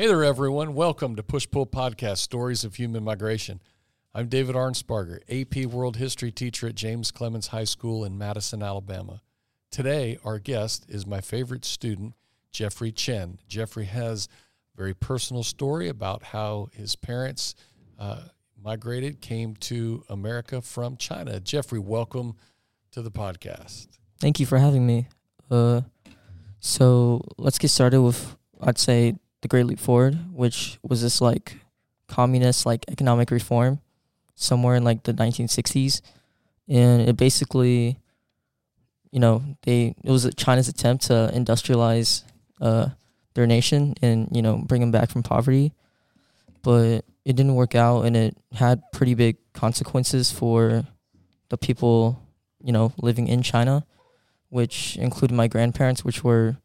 Hey there, everyone. Welcome to Push Pull Podcast Stories of Human Migration. I'm David Arnsparger, AP World History teacher at James Clemens High School in Madison, Alabama. Today, our guest is my favorite student, Jeffery Chen. Jeffery has a very personal story about how his parents uh, migrated, came to America from China. Jeffery, welcome to the podcast. Thank you for having me. Uh, so let's get started with, I'd say, the Great Leap Forward, which was this like communist like economic reform somewhere in like the 1960s, and it basically, you know, they it was China's attempt to industrialize uh, their nation and you know bring them back from poverty, but it didn't work out, and it had pretty big consequences for the people you know living in China, which included my grandparents, which were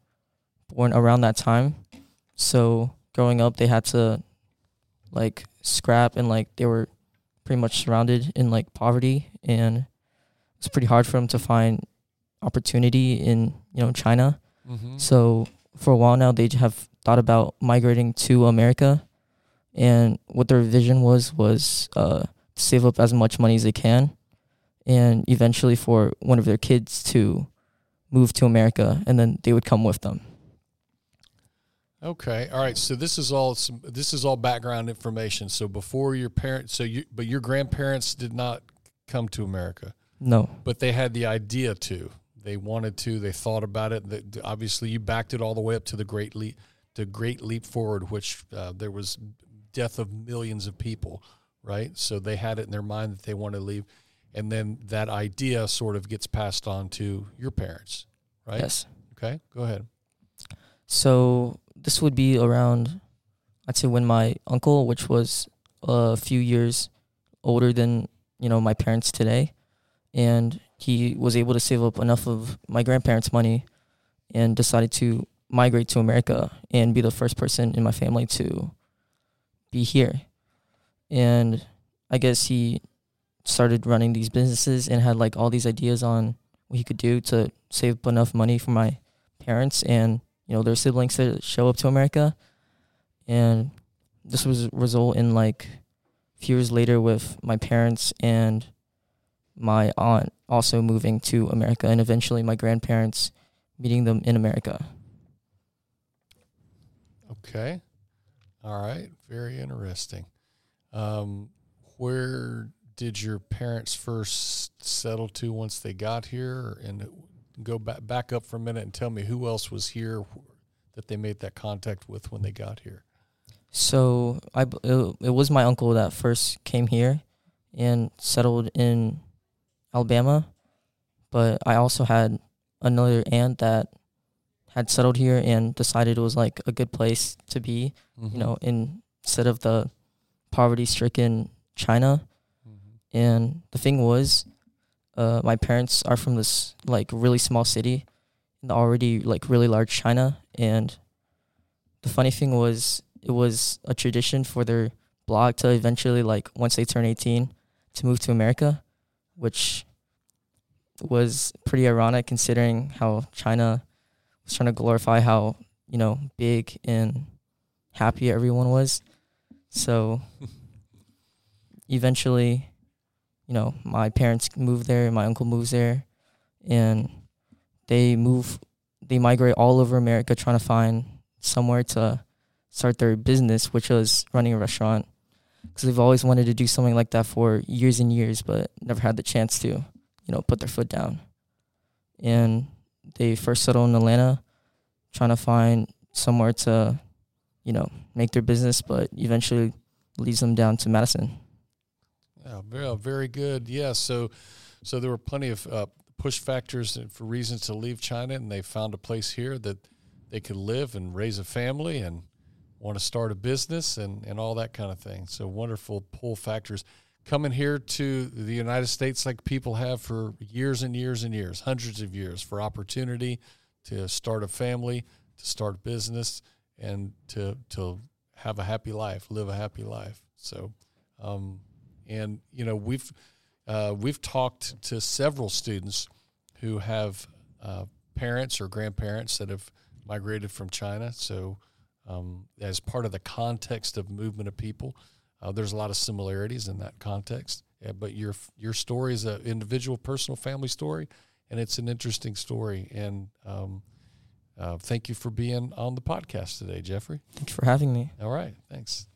born around that time so growing up, they had to like scrap and like they were pretty much surrounded in like poverty, and it's pretty hard for them to find opportunity in you know China. Mm-hmm. So for a while now, they have thought about migrating to America, and what their vision was was uh, save up as much money as they can, and eventually for one of their kids to move to America, and then they would come with them. Okay. All right. So this is all some, this is all background information. So before your parents, so you but your grandparents did not come to America. No. But they had the idea to. They wanted to. They thought about it. That obviously you backed it all the way up to the great leap, the great leap forward, which uh, there was death of millions of people, right? So they had it in their mind that they wanted to leave, and then that idea sort of gets passed on to your parents, right? Yes. Okay. Go ahead. So this would be around, I'd say, when my uncle, which was a few years older than you know my parents today, and he was able to save up enough of my grandparents' money, and decided to migrate to America and be the first person in my family to be here. And I guess he started running these businesses and had like all these ideas on what he could do to save up enough money for my parents and you know, their siblings to show up to America. And this was result in like a few years later with my parents and my aunt also moving to America and eventually my grandparents meeting them in America. Okay. All right. Very interesting. Um, where did your parents first settle to once they got here? And go back back up for a minute and tell me who else was here that they made that contact with when they got here? So I it, it was my uncle that first came here and settled in Alabama, but I also had another aunt that had settled here and decided it was like a good place to be, mm-hmm. you know, instead of the poverty stricken China. Mm-hmm. And the thing was, uh, my parents are from this like really small city in the already like really large China, and the funny thing was it was a tradition for their blog to eventually like once they turn 18 to move to America, which was pretty ironic considering how China was trying to glorify how you know big and happy everyone was. So eventually you know, my parents move there, my uncle moves there, and they move, they migrate all over America trying to find somewhere to start their business, which was running a restaurant. Because they've always wanted to do something like that for years and years, but never had the chance to, you know, put their foot down. And they first settled in Atlanta, trying to find somewhere to, you know, make their business, but eventually leads them down to Madison. Yeah, very, very good. Yeah, so so there were plenty of uh, push factors for reasons to leave China, and they found a place here that they could live and raise a family and want to start a business and, and all that kind of thing. So wonderful pull factors. Coming here to the United States like people have for years and years and years, hundreds of years, for opportunity to start a family, to start business, and to to have a happy life, live a happy life. So um, and you know we've uh, we've talked to several students who have uh, parents or grandparents that have migrated from China. So um, as part of the context of movement of people. Uh, there's a lot of similarities in that context, yeah, but your your story is an individual, personal, family story, and it's an interesting story. And um, uh, thank you for being on the podcast today, Jeffery. Thanks for having me. All right, thanks.